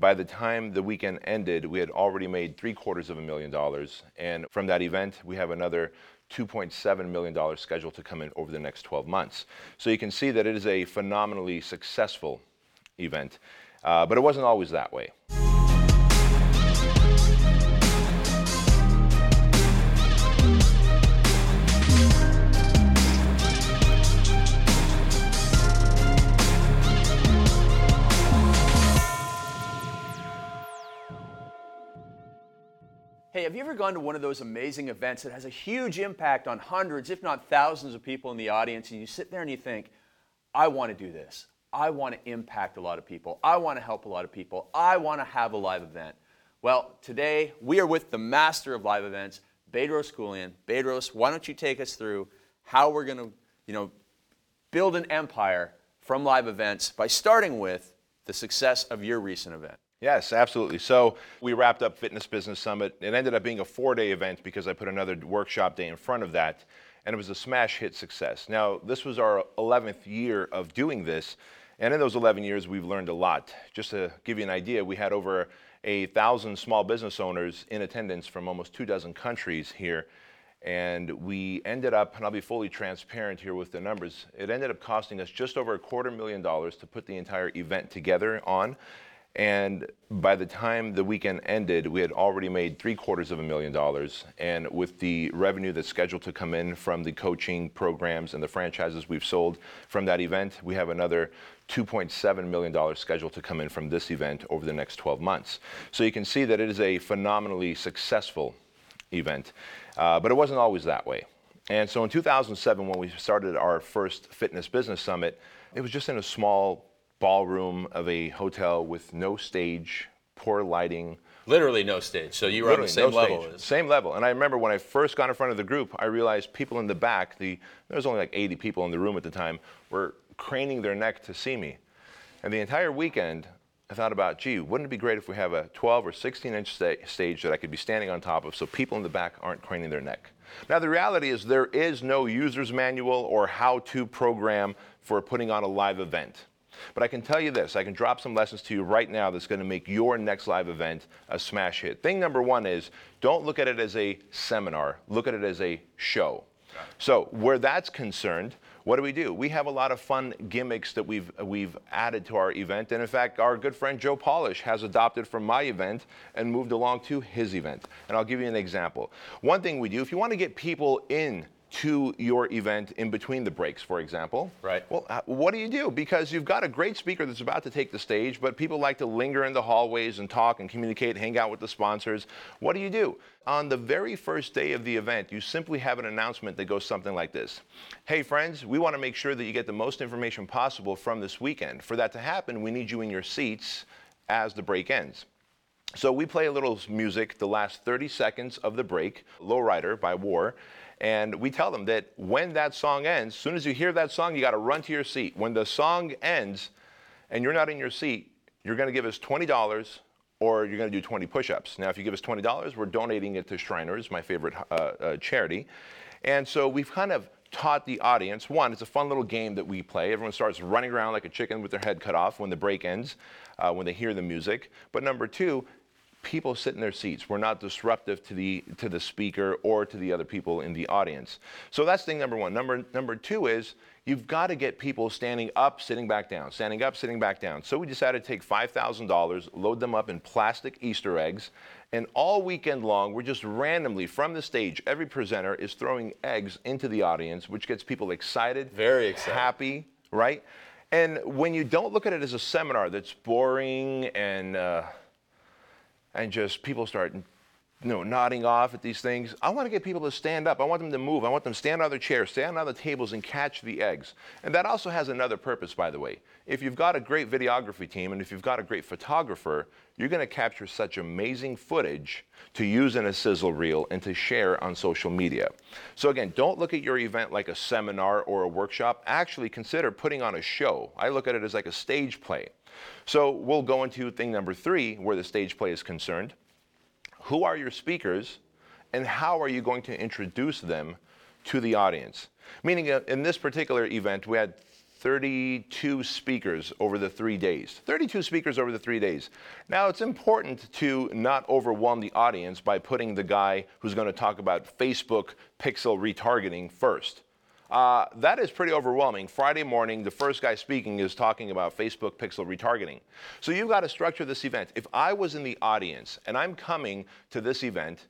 by the time the weekend ended, we had already made three quarters of a million dollars. And from that event, we have another $2.7 million scheduled to come in over the next 12 months. So you can see that it is a phenomenally successful event. Uh, but it wasn't always that way. Have you ever gone to one of those amazing events that has a huge impact on hundreds, if not thousands, of people in the audience, and you sit there and you think, I want to do this. I want to impact a lot of people. I want to help a lot of people. I want to have a live event. Well, today we are with the master of live events, Bedros Keuilian. Bedros, why don't you take us through how we're going to, you know, build an empire from live events by starting with the success of your recent event? Yes, absolutely. So we wrapped up Fitness Business Summit. It ended up being a four day event because I put another workshop day in front of that, and it was a smash hit success. Now, this was our 11th year of doing this, and in those 11 years, we've learned a lot. Just to give you an idea, we had over a thousand small business owners in attendance from almost two dozen countries here. And we ended up, and I'll be fully transparent here with the numbers, it ended up costing us just over a quarter million dollars to put the entire event together on. And by the time the weekend ended, we had already made three quarters of a million dollars. And with the revenue that's scheduled to come in from the coaching programs and the franchises we've sold from that event, we have another $2.7 million scheduled to come in from this event over the next 12 months. So you can see that it is a phenomenally successful event. Uh, but it wasn't always that way. And so in 2007, when we started our first fitness business summit, it was just in a small ballroom of a hotel with no stage, poor lighting. Literally no stage. So you were on the same no level. stage, Same level. And I remember when I first got in front of the group, I realized people in the back, the there was only like 80 people in the room at the time, were craning their neck to see me. And the entire weekend, I thought about, gee, wouldn't it be great if we have a 12 or 16 inch sta- stage that I could be standing on top of so people in the back aren't craning their neck? Now, the reality is there is no user's manual or how to program for putting on a live event. But I can tell you this I can drop some lessons to you right now that's going to make your next live event a smash hit. Thing number one is don't look at it as a seminar, look at it as a show. So, where that's concerned, what do we do? We have a lot of fun gimmicks that we've we've added to our event, and in fact, our good friend Joe Polish has adopted from my event and moved along to his event. And I'll give you an example. One thing we do, if you want to get people in to your event in between the breaks, for example. Right. Well, uh, what do you do? Because you've got a great speaker that's about to take the stage, but people like to linger in the hallways and talk and communicate, hang out with the sponsors. What do you do? On the very first day of the event, you simply have an announcement that goes something like this Hey, friends, we want to make sure that you get the most information possible from this weekend. For that to happen, we need you in your seats as the break ends. So we play a little music the last 30 seconds of the break, Lowrider by War, and we tell them that when that song ends, as soon as you hear that song, you got to run to your seat. When the song ends and you're not in your seat, you're going to give us $20 or you're going to do 20 push-ups. Now, if you give us $20, we're donating it to Shriners, my favorite uh, uh, charity. And so we've kind of taught the audience, one, it's a fun little game that we play. Everyone starts running around like a chicken with their head cut off when the break ends, uh, when they hear the music. But number two, people sit in their seats. We're not disruptive to the to the speaker or to the other people in the audience. So that's thing number one. Number number two is you've got to get people standing up, sitting back down, standing up, sitting back down. So we decided to take five thousand dollars, load them up in plastic Easter eggs, and all weekend long we're just randomly from the stage. Every presenter is throwing eggs into the audience, which gets people excited, Very excited. happy, right? And when you don't look at it as a seminar that's boring and uh, and just people start you know, nodding off at these things. I want to get people to stand up. I want them to move. I want them to stand on their chairs, stand on the tables, and catch the eggs. And that also has another purpose, by the way. If you've got a great videography team and if you've got a great photographer, you're going to capture such amazing footage to use in a sizzle reel and to share on social media. So, again, don't look at your event like a seminar or a workshop. Actually, consider putting on a show. I look at it as like a stage play. So, we'll go into thing number three, where the stage play is concerned who are your speakers and how are you going to introduce them to the audience meaning uh, in this particular event we had 32 speakers over the three days. 32 speakers over the three days. Now, it's important to not overwhelm the audience by putting the guy who's going to talk about Facebook pixel retargeting first. Uh, that is pretty overwhelming. Friday morning, the first guy speaking is talking about Facebook pixel retargeting. So you've got to structure this event. If I was in the audience and I'm coming to this event,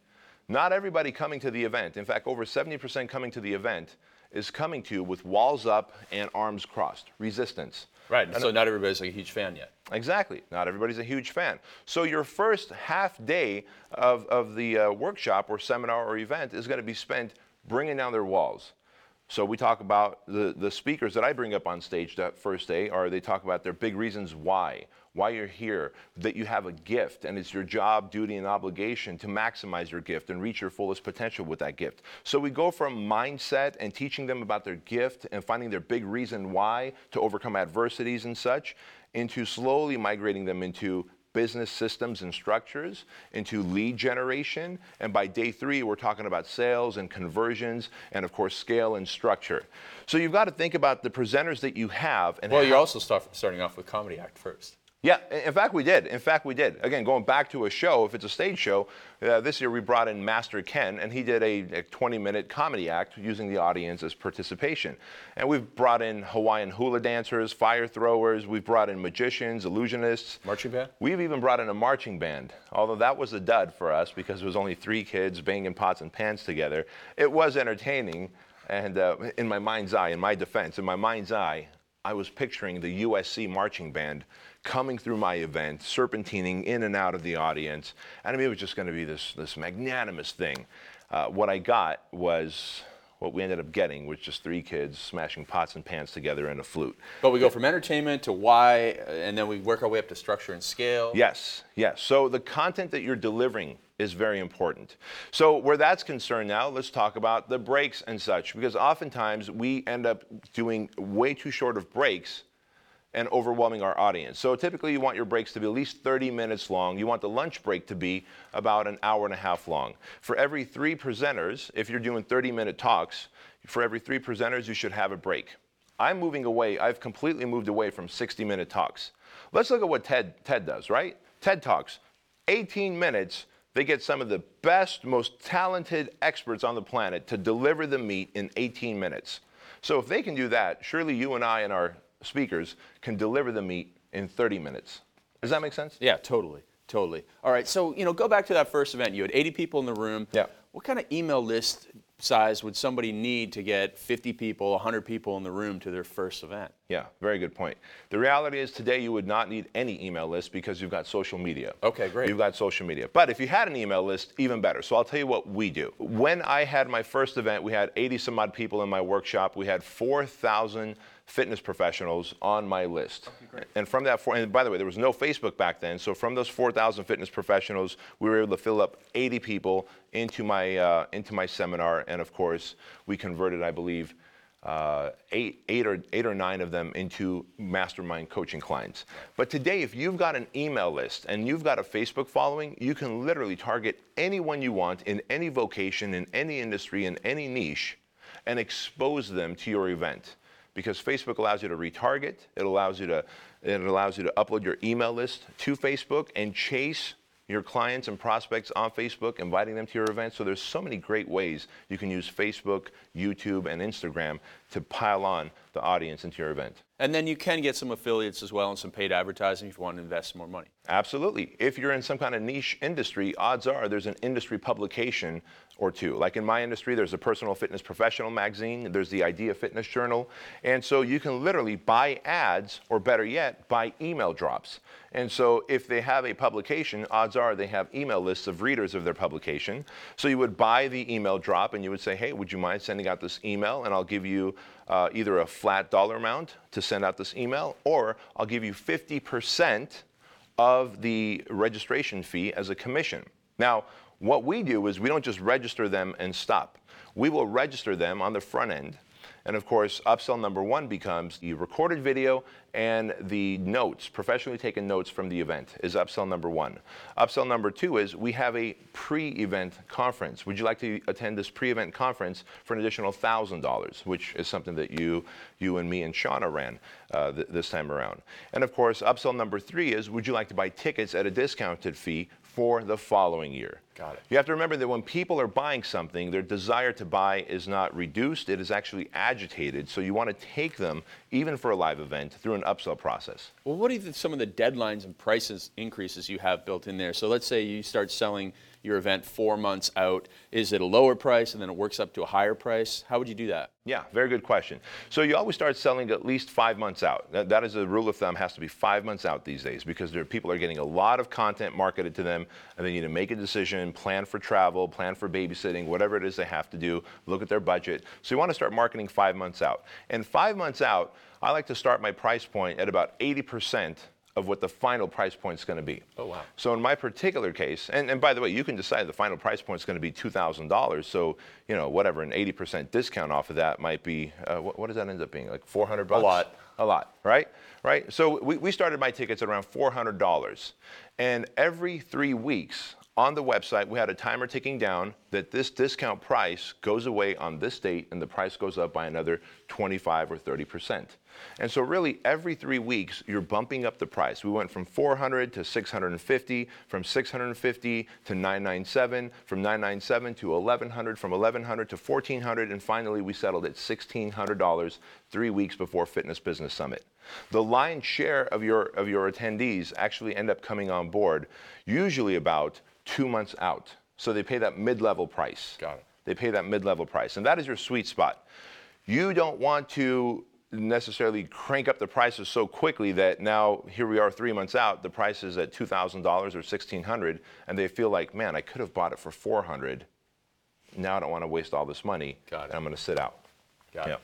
not everybody coming to the event, in fact, over 70% coming to the event, is coming to you with walls up and arms crossed, resistance. Right, and so not everybody's like a huge fan yet. Exactly, not everybody's a huge fan. So your first half day of, of the uh, workshop or seminar or event is going to be spent bringing down their walls. So we talk about the, the speakers that I bring up on stage that first day, or they talk about their big reasons why why you're here, that you have a gift, and it's your job, duty, and obligation to maximize your gift and reach your fullest potential with that gift. So we go from mindset and teaching them about their gift and finding their big reason why to overcome adversities and such, into slowly migrating them into business systems and structures into lead generation. And by day three, we're talking about sales and conversions and, of course, scale and structure. So you've got to think about the presenters that you have. And well, you're also start, starting off with Comedy Act first. Yeah, in fact, we did. In fact, we did. Again, going back to a show, if it's a stage show, uh, this year we brought in Master Ken, and he did a, a 20 minute comedy act using the audience as participation. And we've brought in Hawaiian hula dancers, fire throwers, we've brought in magicians, illusionists. Marching band? We've even brought in a marching band, although that was a dud for us because it was only three kids banging pots and pans together. It was entertaining, and uh, in my mind's eye, in my defense, in my mind's eye, I was picturing the USC marching band coming through my event, serpentining in and out of the audience. And I mean, it was just going to be this, this magnanimous thing. Uh, what I got was what we ended up getting was just three kids smashing pots and pans together in a flute. But we go from entertainment to why, and then we work our way up to structure and scale. Yes, yes. So the content that you're delivering is very important. So where that's concerned now, let's talk about the breaks and such, because oftentimes we end up doing way too short of breaks and overwhelming our audience. So typically you want your breaks to be at least 30 minutes long. You want the lunch break to be about an hour and a half long. For every three presenters, if you're doing 30 minute talks, for every three presenters, you should have a break. I'm moving away, I've completely moved away from 60 minute talks. Let's look at what TED, TED does, right? TED Talks, 18 minutes, they get some of the best, most talented experts on the planet to deliver the meat in 18 minutes. So if they can do that, surely you and I and our speakers can deliver the meat in 30 minutes. Does that make sense? Yeah, totally. Totally. All right, so you know, go back to that first event. You had 80 people in the room. Yeah. What kind of email list size would somebody need to get 50 people, 100 people in the room to their first event? Yeah, very good point. The reality is today you would not need any email list because you've got social media. Okay, great. You've got social media. But if you had an email list, even better. So I'll tell you what we do. When I had my first event, we had 80 some odd people in my workshop. We had 4,000 fitness professionals on my list. Okay, and from that, four, and by the way, there was no Facebook back then. So from those 4,000 fitness professionals, we were able to fill up 80 people into my uh, into my seminar, and of course, we converted, I believe. Uh, eight, eight, or, eight or nine of them into mastermind coaching clients. But today, if you've got an email list and you've got a Facebook following, you can literally target anyone you want in any vocation, in any industry, in any niche, and expose them to your event because Facebook allows you to retarget. It allows you to it allows you to upload your email list to Facebook and chase your clients and prospects on Facebook, inviting them to your event. So there's so many great ways you can use Facebook, YouTube, and Instagram to pile on the audience into your event. And then you can get some affiliates as well and some paid advertising if you want to invest more money. Absolutely. If you're in some kind of niche industry, odds are there's an industry publication or two. Like in my industry, there's a personal fitness professional magazine, there's the Idea Fitness Journal. And so you can literally buy ads, or better yet, buy email drops. And so if they have a publication, odds are they have email lists of readers of their publication. So you would buy the email drop and you would say, hey, would you mind sending out this email? And I'll give you uh, either a flat dollar amount to send out this email, or I'll give you 50% of the registration fee as a commission. Now, what we do is we don't just register them and stop. We will register them on the front end And of course, upsell number one becomes the recorded video and the notes, professionally taken notes from the event, is upsell number one. Upsell number two is we have a pre event conference. Would you like to attend this pre event conference for an additional $1,000, which is something that you, you and me and Shauna ran uh, th- this time around? And of course, upsell number three is would you like to buy tickets at a discounted fee for the following year. Got it. You have to remember that when people are buying something, their desire to buy is not reduced, it is actually agitated. So you want to take them, even for a live event, through an upsell process. Well, what are some of the deadlines and prices increases you have built in there? So let's say you start selling your event four months out? Is it a lower price and then it works up to a higher price? How would you do that? Yeah, very good question. So you always start selling at least five months out. that, that is a rule of thumb, has to be five months out these days because there, people are getting a lot of content marketed to them and they need to make a decision, plan for travel, plan for babysitting, whatever it is they have to do, look at their budget. So you want to start marketing five months out. And five months out, I like to start my price point at about 80% of what the final price point is going to be. Oh, wow. So in my particular case, and, and by the way, you can decide the final price point is going to be $2,000. So, you know, whatever, an 80% discount off of that might be, uh, what, what, does that end up being? Like 400 bucks? A lot. A lot, right? Right? So we, we started my tickets at around $400. And every three weeks, on the website, we had a timer ticking down that this discount price goes away on this date and the price goes up by another 25 or 30 percent. And so really every three weeks you're bumping up the price. We went from 400 to 650, from 650 to 997, from 997 to 1100, from 1100 to 1400, and finally we settled at $1,600 three weeks before Fitness Business Summit. The lion's share of your, of your attendees actually end up coming on board usually about two months out. So they pay that mid-level price. Got it. They pay that mid-level price, and that is your sweet spot. You don't want to necessarily crank up the prices so quickly that now here we are three months out, the price is at $2,000 or 1600 and they feel like, man, I could have bought it for 400 Now I don't want to waste all this money. Got it. And I'm going to sit out. Got it.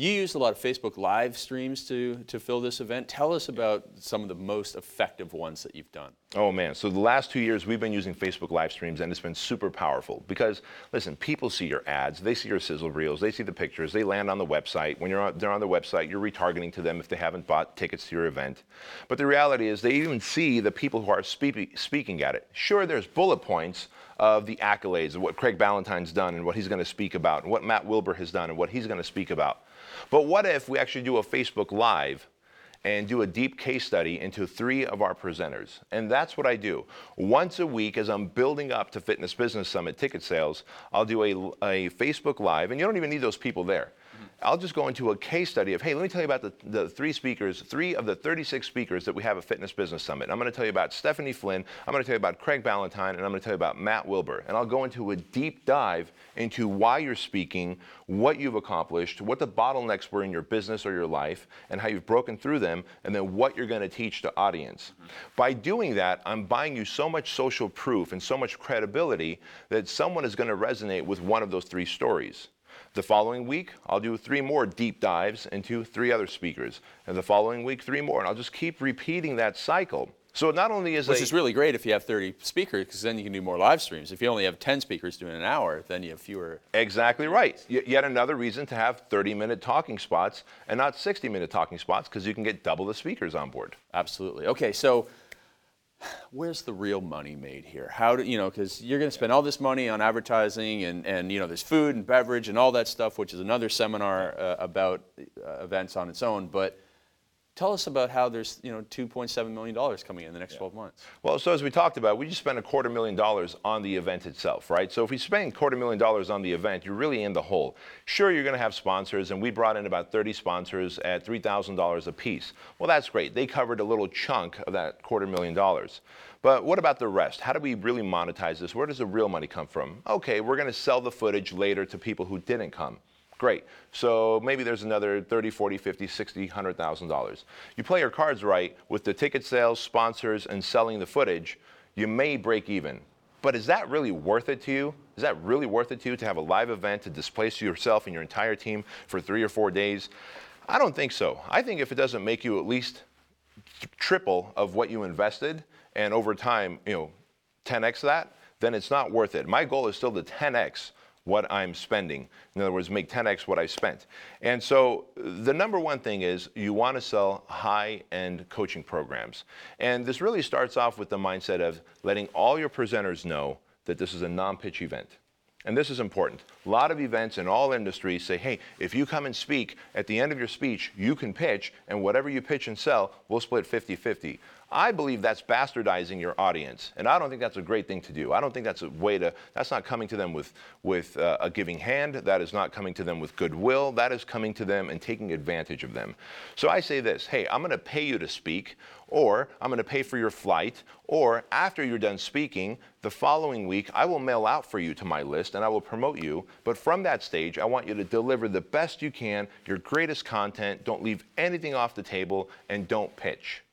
You used a lot of Facebook live streams to, to fill this event. Tell us about some of the most effective ones that you've done. Oh man, so the last two years we've been using Facebook live streams and it's been super powerful because listen, people see your ads, they see your sizzle reels, they see the pictures, they land on the website. When you're on, they're on the website, you're retargeting to them if they haven't bought tickets to your event. But the reality is they even see the people who are speak, speaking at it. Sure, there's bullet points of the accolades of what Craig Ballantyne's done and what he's going to speak about and what Matt Wilbur has done and what he's going to speak about. But what if we actually do a Facebook Live and do a deep case study into three of our presenters. And that's what I do. Once a week, as I'm building up to Fitness Business Summit ticket sales, I'll do a, a Facebook Live, and you don't even need those people there. I'll just go into a case study of, hey, let me tell you about the, the three speakers, three of the 36 speakers that we have at Fitness Business Summit. I'm going to tell you about Stephanie Flynn, I'm going to tell you about Craig Ballantyne, and I'm going to tell you about Matt Wilbur. And I'll go into a deep dive into why you're speaking, what you've accomplished, what the bottlenecks were in your business or your life, and how you've broken through them, and then what you're going to teach the audience. Mm-hmm. By doing that, I'm buying you so much social proof and so much credibility that someone is going to resonate with one of those three stories. The following week, I'll do three more deep dives into three other speakers. And the following week, three more. And I'll just keep repeating that cycle. So not only is Which a, is really great if you have 30 speakers, because then you can do more live streams. If you only have 10 speakers doing an hour, then you have fewer. Exactly right. Y- yet another reason to have 30 minute talking spots and not 60 minute talking spots, because you can get double the speakers on board. Absolutely. Okay, so where's the real money made here? How do you know? Because you're going to spend all this money on advertising, and and you know there's food and beverage and all that stuff, which is another seminar uh, about uh, events on its own. But Tell us about how there's you know 2.7 million dollars coming in the next yeah. 12 months. Well, so as we talked about, we just spent a quarter million dollars on the event itself, right? So if we spend quarter million dollars on the event, you're really in the hole. Sure, you're going to have sponsors, and we brought in about 30 sponsors at $3,000 a piece. Well, that's great. They covered a little chunk of that quarter million dollars. But what about the rest? How do we really monetize this? Where does the real money come from? Okay, we're going to sell the footage later to people who didn't come. Great. So maybe there's another 30, 40, 50, 60, $100,000. You play your cards right with the ticket sales, sponsors, and selling the footage, you may break even. But is that really worth it to you? Is that really worth it to you to have a live event to displace yourself and your entire team for three or four days? I don't think so. I think if it doesn't make you at least triple of what you invested and over time, you know, 10x that, then it's not worth it. My goal is still to 10x what I'm spending. In other words, make 10x what I spent. And so the number one thing is you want to sell high end coaching programs. And this really starts off with the mindset of letting all your presenters know that this is a non pitch event. And this is important. A lot of events in all industries say, hey, if you come and speak, at the end of your speech, you can pitch, and whatever you pitch and sell, we'll split 50 50. I believe that's bastardizing your audience, and I don't think that's a great thing to do. I don't think that's a way to, that's not coming to them with, with uh, a giving hand. That is not coming to them with goodwill. That is coming to them and taking advantage of them. So I say this hey, I'm going to pay you to speak, or I'm going to pay for your flight, or after you're done speaking, the following week, I will mail out for you to my list and I will promote you. But from that stage, I want you to deliver the best you can, your greatest content, don't leave anything off the table, and don't pitch.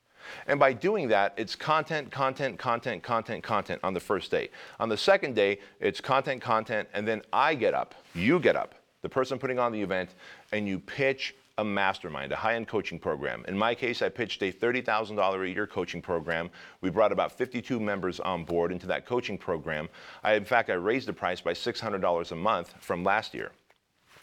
And by doing that, it's content, content, content, content, content on the first day. On the second day, it's content, content, and then I get up, you get up, the person putting on the event, and you pitch a mastermind, a high end coaching program. In my case, I pitched a $30,000 a year coaching program. We brought about 52 members on board into that coaching program. I, in fact, I raised the price by $600 a month from last year.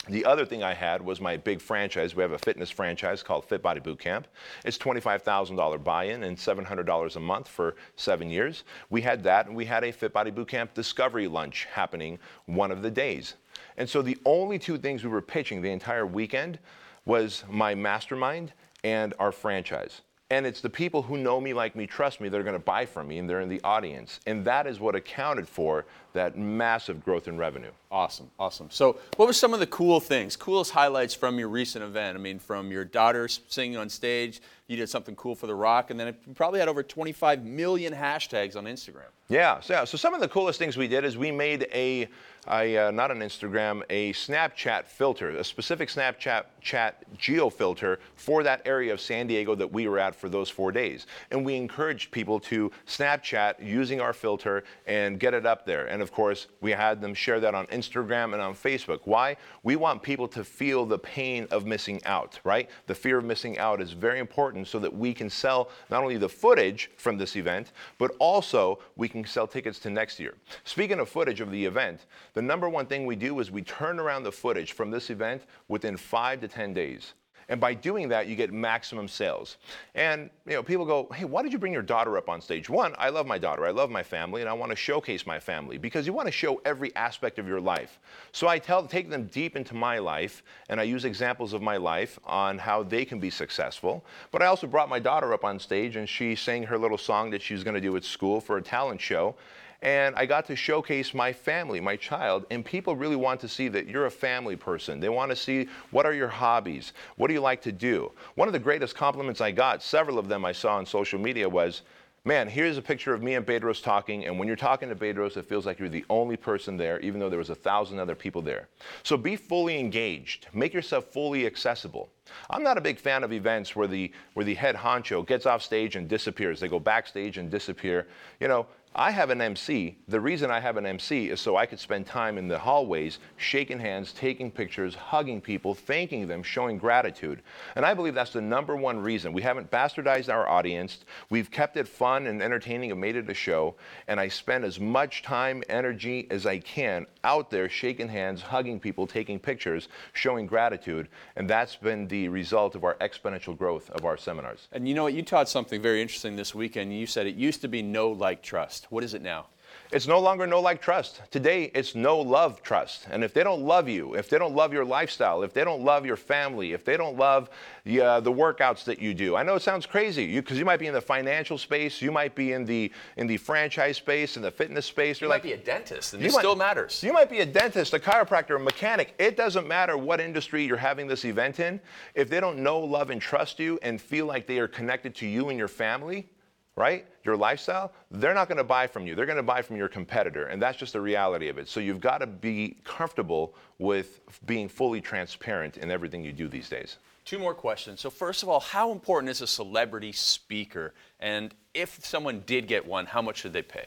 The other thing I had was my big franchise. We have a fitness franchise called Fit Body Bootcamp. It's $25,000 buy-in and $700 a month for seven years. We had that, and we had a Fit Body Bootcamp discovery lunch happening one of the days. And so the only two things we were pitching the entire weekend was my mastermind and our franchise. And it's the people who know me, like me, trust me, that are going to buy from me, and they're in the audience. And that is what accounted for that massive growth in revenue. Awesome, awesome. So, what were some of the cool things, coolest highlights from your recent event? I mean, from your daughter singing on stage, you did something cool for The Rock, and then it probably had over 25 million hashtags on Instagram. Yeah, so, so some of the coolest things we did is we made a, a uh, not an Instagram, a Snapchat filter, a specific Snapchat chat geo filter for that area of San Diego that we were at for those four days. And we encouraged people to Snapchat using our filter and get it up there. And of course, we had them share that on Instagram and on Facebook. Why? We want people to feel the pain of missing out, right? The fear of missing out is very important so that we can sell not only the footage from this event, but also we can sell tickets to next year. Speaking of footage of the event, the number one thing we do is we turn around the footage from this event within five to 10 days. And by doing that, you get maximum sales. And you know, people go, "Hey, why did you bring your daughter up on stage?" One, I love my daughter. I love my family, and I want to showcase my family because you want to show every aspect of your life. So I tell, take them deep into my life, and I use examples of my life on how they can be successful. But I also brought my daughter up on stage, and she sang her little song that she was going to do at school for a talent show and I got to showcase my family, my child, and people really want to see that you're a family person. They want to see what are your hobbies? What do you like to do? One of the greatest compliments I got, several of them I saw on social media, was, man, here's a picture of me and Bedros talking, and when you're talking to Bedros, it feels like you're the only person there, even though there was a thousand other people there. So be fully engaged. Make yourself fully accessible. I'm not a big fan of events where the where the head honcho gets off stage and disappears. They go backstage and disappear. You know, I have an MC. The reason I have an MC is so I could spend time in the hallways, shaking hands, taking pictures, hugging people, thanking them, showing gratitude. And I believe that's the number one reason. We haven't bastardized our audience. We've kept it fun and entertaining and made it a show. And I spend as much time, energy as I can out there shaking hands, hugging people, taking pictures, showing gratitude. And that's been the result of our exponential growth of our seminars. And you know what? You taught something very interesting this weekend. You said it used to be no like, trust. What is it now? It's no longer no like trust. Today, it's no love trust. And if they don't love you, if they don't love your lifestyle, if they don't love your family, if they don't love the, uh, the workouts that you do, I know it sounds crazy because you, you, might be in the financial space, you might be in the in the franchise space, in the fitness space. You're you like, might be a dentist, and it still matters. You might be a dentist, a chiropractor, a mechanic. It doesn't matter what industry you're having this event in. If they don't know, love, and trust you, and feel like they are connected to you and your family, right? Your lifestyle, they're not going to buy from you. They're going to buy from your competitor. And that's just the reality of it. So you've got to be comfortable with being fully transparent in everything you do these days. Two more questions. So, first of all, how important is a celebrity speaker? And if someone did get one, how much should they pay?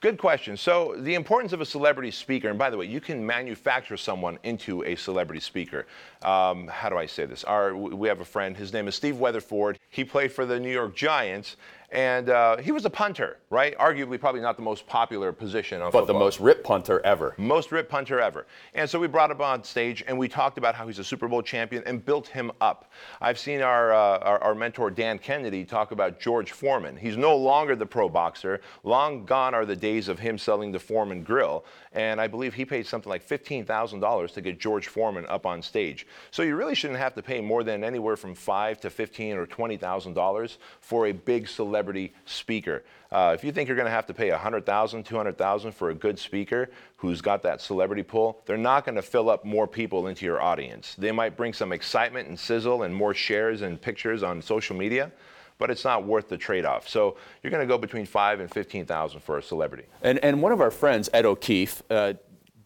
Good question. So, the importance of a celebrity speaker, and by the way, you can manufacture someone into a celebrity speaker. Um, how do I say this? Our, we have a friend, his name is Steve Weatherford. He played for the New York Giants, And uh, he was a punter, right? Arguably, probably not the most popular position on But football. the most rip punter ever. Most rip punter ever. And so we brought him on stage and we talked about how he's a Super Bowl champion and built him up. I've seen our, uh, our, our, mentor Dan Kennedy talk about George Foreman. He's no longer the pro boxer. Long gone are the days of him selling the Foreman grill. And I believe he paid something like $15,000 to get George Foreman up on stage. So you really shouldn't have to pay more than anywhere from five to fifteen or $20,000 for a big celebrity speaker. Uh, if you think you're going to have to pay $100,000, $200,000 for a good speaker who's got that celebrity pull, they're not going to fill up more people into your audience. They might bring some excitement and sizzle and more shares and pictures on social media, but it's not worth the trade-off. So you're going to go between five and 15,000 for a celebrity. And and one of our friends, Ed O'Keefe, uh,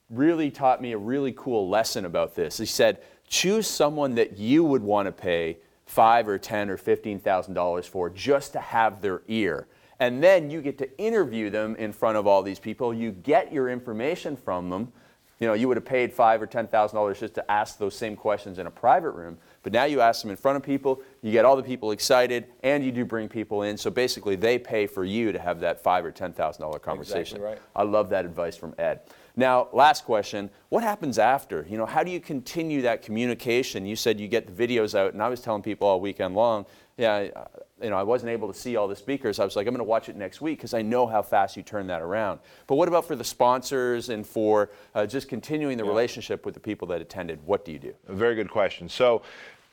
really taught me a really cool lesson about this. He said, choose someone that you would want to pay five or ten or fifteen thousand dollars for just to have their ear. And then you get to interview them in front of all these people. You get your information from them. You know, you would have paid five or ten thousand dollars just to ask those same questions in a private room. But now you ask them in front of people, you get all the people excited, and you do bring people in. So basically, they pay for you to have that five or ten thousand dollar conversation. Exactly right. I love that advice from Ed. Now, last question: What happens after? You know, how do you continue that communication? You said you get the videos out, and I was telling people all weekend long, yeah, you know, I wasn't able to see all the speakers. I was like, I'm going to watch it next week because I know how fast you turn that around. But what about for the sponsors and for uh, just continuing the yeah. relationship with the people that attended? What do you do? A very good question. So.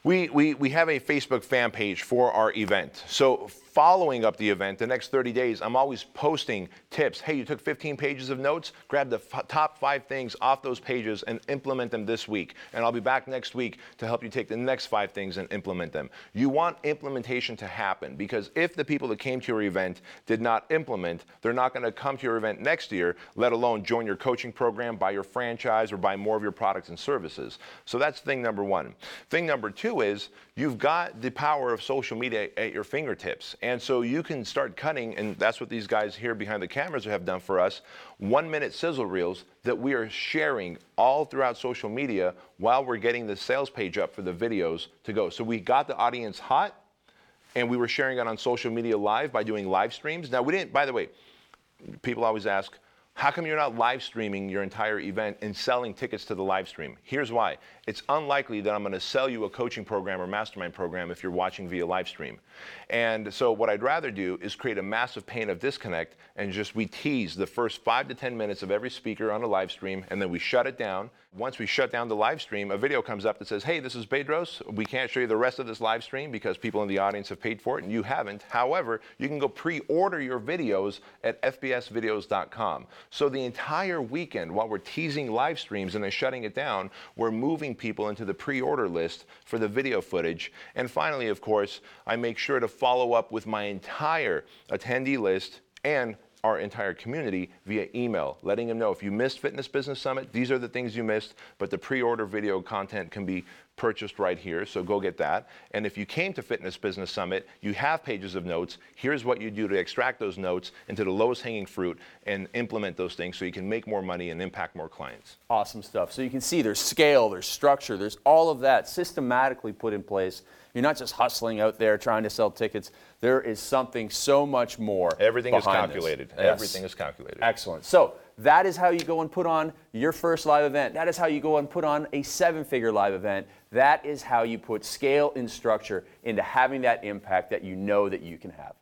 We, we, we have a Facebook fan page for our event. So following up the event, the next 30 days, I'm always posting tips. Hey, you took 15 pages of notes? Grab the f- top five things off those pages and implement them this week. And I'll be back next week to help you take the next five things and implement them. You want implementation to happen because if the people that came to your event did not implement, they're not going to come to your event next year, let alone join your coaching program, buy your franchise, or buy more of your products and services. So that's thing number one. Thing number two is you've got the power of social media at your fingertips. And so you can start cutting, and that's what these guys here behind the cameras have done for us one minute sizzle reels that we are sharing all throughout social media while we're getting the sales page up for the videos to go. So we got the audience hot, and we were sharing it on social media live by doing live streams. Now, we didn't, by the way, people always ask, how come you're not live streaming your entire event and selling tickets to the live stream? Here's why. It's unlikely that I'm going to sell you a coaching program or mastermind program if you're watching via live stream. And so what I'd rather do is create a massive pain of disconnect and just we tease the first 5 to 10 minutes of every speaker on a live stream and then we shut it down. Once we shut down the live stream, a video comes up that says, "Hey, this is Bedros. We can't show you the rest of this live stream because people in the audience have paid for it and you haven't. However, you can go pre-order your videos at fbsvideos.com." So the entire weekend, while we're teasing live streams and then shutting it down, we're moving people into the pre-order list for the video footage. And finally, of course, I make sure to follow up with my entire attendee list and our entire community via email, letting them know if you missed Fitness Business Summit, these are the things you missed, but the pre order video content can be purchased right here, so go get that. And if you came to Fitness Business Summit, you have pages of notes. Here's what you do to extract those notes into the lowest hanging fruit and implement those things so you can make more money and impact more clients. Awesome stuff. So you can see there's scale, there's structure, there's all of that systematically put in place. You're not just hustling out there trying to sell tickets. There is something so much more. Everything is calculated. Yes. Everything is calculated. Excellent. So that is how you go and put on your first live event. That is how you go and put on a seven figure live event. That is how you put scale and structure into having that impact that you know that you can have.